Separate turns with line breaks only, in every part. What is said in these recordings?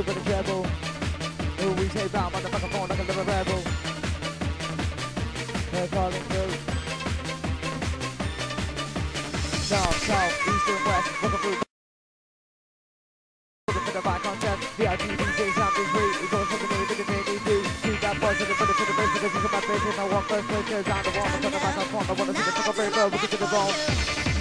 looking for the treble. We say bound on the microphone like a little rebel. They're calling through. South, east and west, looking through. Looking for the mic contact, VIP DJ sound is free. It goes for the name of the name we do. That buzz in the for the bass, this is my face, and I walk first, cause I'm the one, I'm the microphone, I wanna see the fucking break, we get to the bone.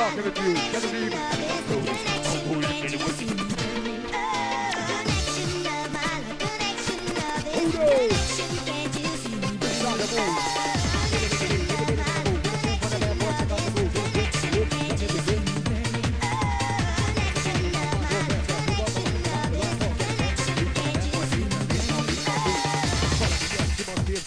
Darker with you. Get